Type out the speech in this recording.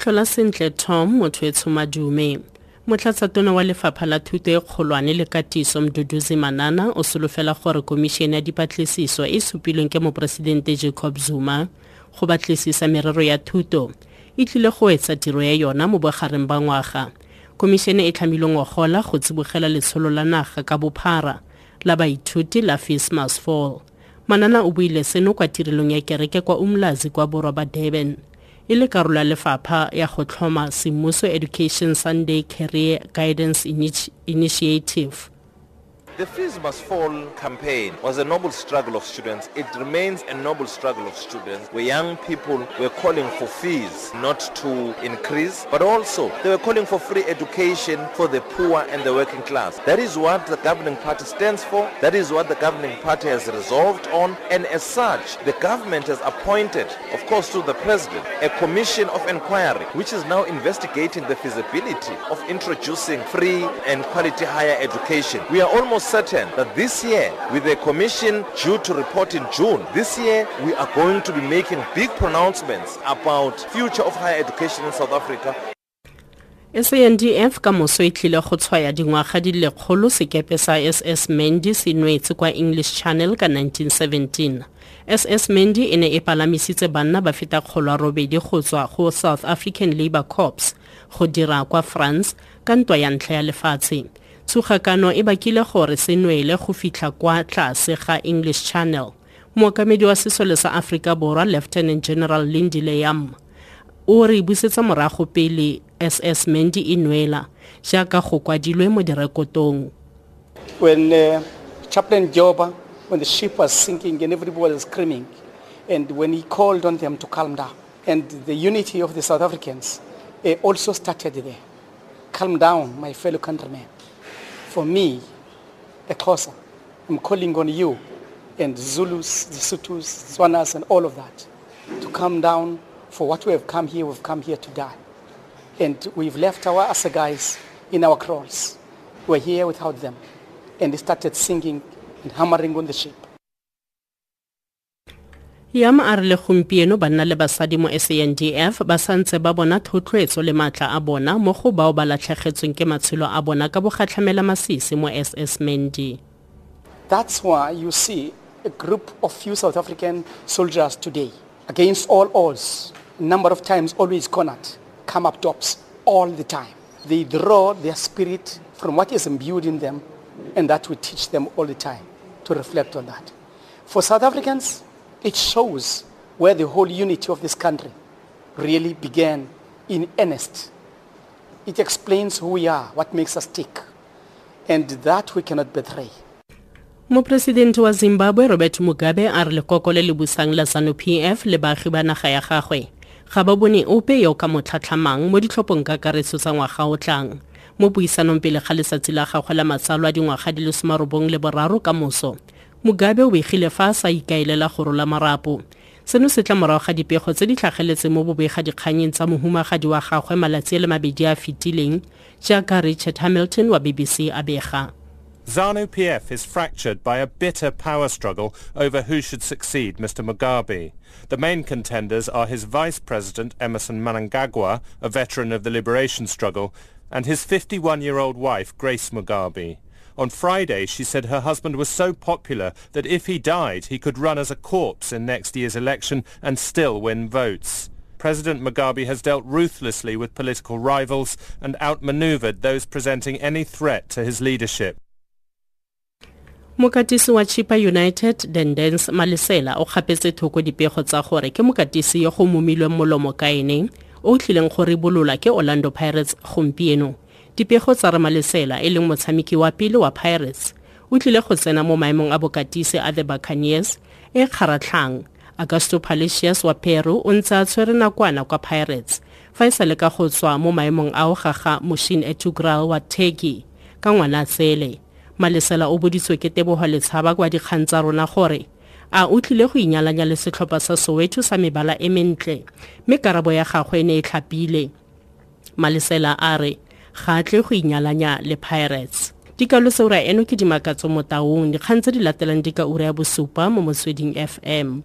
tlhola sentle tom motho e tshomadume motlatsatona wa lefapha la thuto e kgolwane le katiso mduduzi manana o solofela gore komišene ya dipatlisiso e supilweng ke moporesidente jacob zuma go batlisisa merero ya thuto e tlile go etsa tiro ya yona mo bogareng ba ngwaga. Komišene e tlhamilwe ngogola go tsibogela letsholo la naga ka bophara la baithuti la fismas fall. Manana o buile seno kwa tirelong ya kereke kwa umlazi kwa borwa ba durban e le karolo ya lefapha ya go tlhoma semmuso education sunday career guidance Initi initiative The Fees Must Fall campaign was a noble struggle of students. It remains a noble struggle of students where young people were calling for fees not to increase, but also they were calling for free education for the poor and the working class. That is what the governing party stands for. That is what the governing party has resolved on. And as such, the government has appointed, of course, to the president, a commission of inquiry, which is now investigating the feasibility of introducing free and quality higher education. We are almost certain that this year, with the commission due to report in June, this year we are going to be making big pronouncements about future of higher education in South Africa. SANDF ka e tlile go tshwaya dingwaga di sekepe sa ss Mendi se nwetse kwa english channel ka 1917 ss Mendi e ne e palamisitse banna ba feta robedi go tswa go south african labour corps go dira kwa france ka ntwa ya ntlha ya lefatshe tshogakano e bakile gore se nwele go fitlha kwa tlase ga english channel. Mookamedi wa sesole sa aforika borwa lieutenant general lindile yam o re busetsa morago pele ss Mendi e nwela jaaka go kwadilwe mo direkotong. When uh, chaplain Dyobha when the ship was sinking and everybody was screaming and when he called on them to calm down and the unity of the south africans uh, also started there. Calm down my fellow countrymen for me a Xhosa i'm calling on you and zulus the Sothos Tswanas and all of that to come down for what we have come here we've come here to die. And we've left our assegais in our kraals. We're here without them. And they started singing and hammering on the ship le gompieno banna le basadi mo sandf ba santse ba bona thotloetso le maatla a bona mo go bao ba latlhegetsweng ke matshelo a bona ka bogatlhamela masisi mo ss that's why you see a group of few south african soldiers today against all odds. Number of times always cornered come up tops all the time. They draw their spirit from what is imbued in them and that we teach them all the time to reflect on that. For south africans it shows where the whole unity of this country really began in earnest. It explains who we are, what makes us tick, and that we cannot betray. moporesidente wa zimbabwe robert mugabe a re lekoko le le busang la zanu pf le baagi ba naga ya gagwe ga ba bone ope yo ka mo tlhatlhamang mo ditlhophong ka karetso tsa ngwaga o tlang mo puisanong pele ga letsatsi la gagwe la matsalo a dingwaga di le somarobong ka moso mugabe o begile fa a sa ikaelela go rola marapo seno se tla morago ga dipego tse di tlhageletseng mo bobegadikganyeng tsa mohumagadi wa gagwe malatsi a le mabedi a fetileng jaaka richard hamilton wa bbc a bega ZANU-PF is fractured by a bitter power struggle over who should succeed Mr. Mugabe. The main contenders are his vice president Emmerson Mnangagwa, a veteran of the liberation struggle, and his 51-year-old wife Grace Mugabe. On Friday, she said her husband was so popular that if he died, he could run as a corpse in next year's election and still win votes. President Mugabe has dealt ruthlessly with political rivals and outmaneuvered those presenting any threat to his leadership. mokatisi wa Chippa United dendence Malesela o kgapetse thoko dipego tsa gore ke mokatisi yo go momilweng molomo ka ene o tlileng go ribolola ke orlando pirates gompieno dipego tsa re malisela e leng motshameki wa pele wa pirates o tlile go tsena mo maemong a bokatisi a the buccaneers e kgaratlhang. Augusto palicius wa peru o ntse a tshwere nakwana kwa pirates fa e sa le ka go tswa mo maemong ao gaga moshin etugral wa turkey ka ngwana tsele. Malesela o boditswe ke tebogo letshaba kwa dikgang tsa rona gore a o tlile go inyalanya le setlhopha sa soweto sa mebala e mentle mme karabo ya gagwe e ne e tlhapile. Malesela a re ga tle go inyalanya le pirates. Dikalo tse ura eno ke dimakatso mo taung dikgang tse di latelang di ka ura ya bosupa mo motsweding fm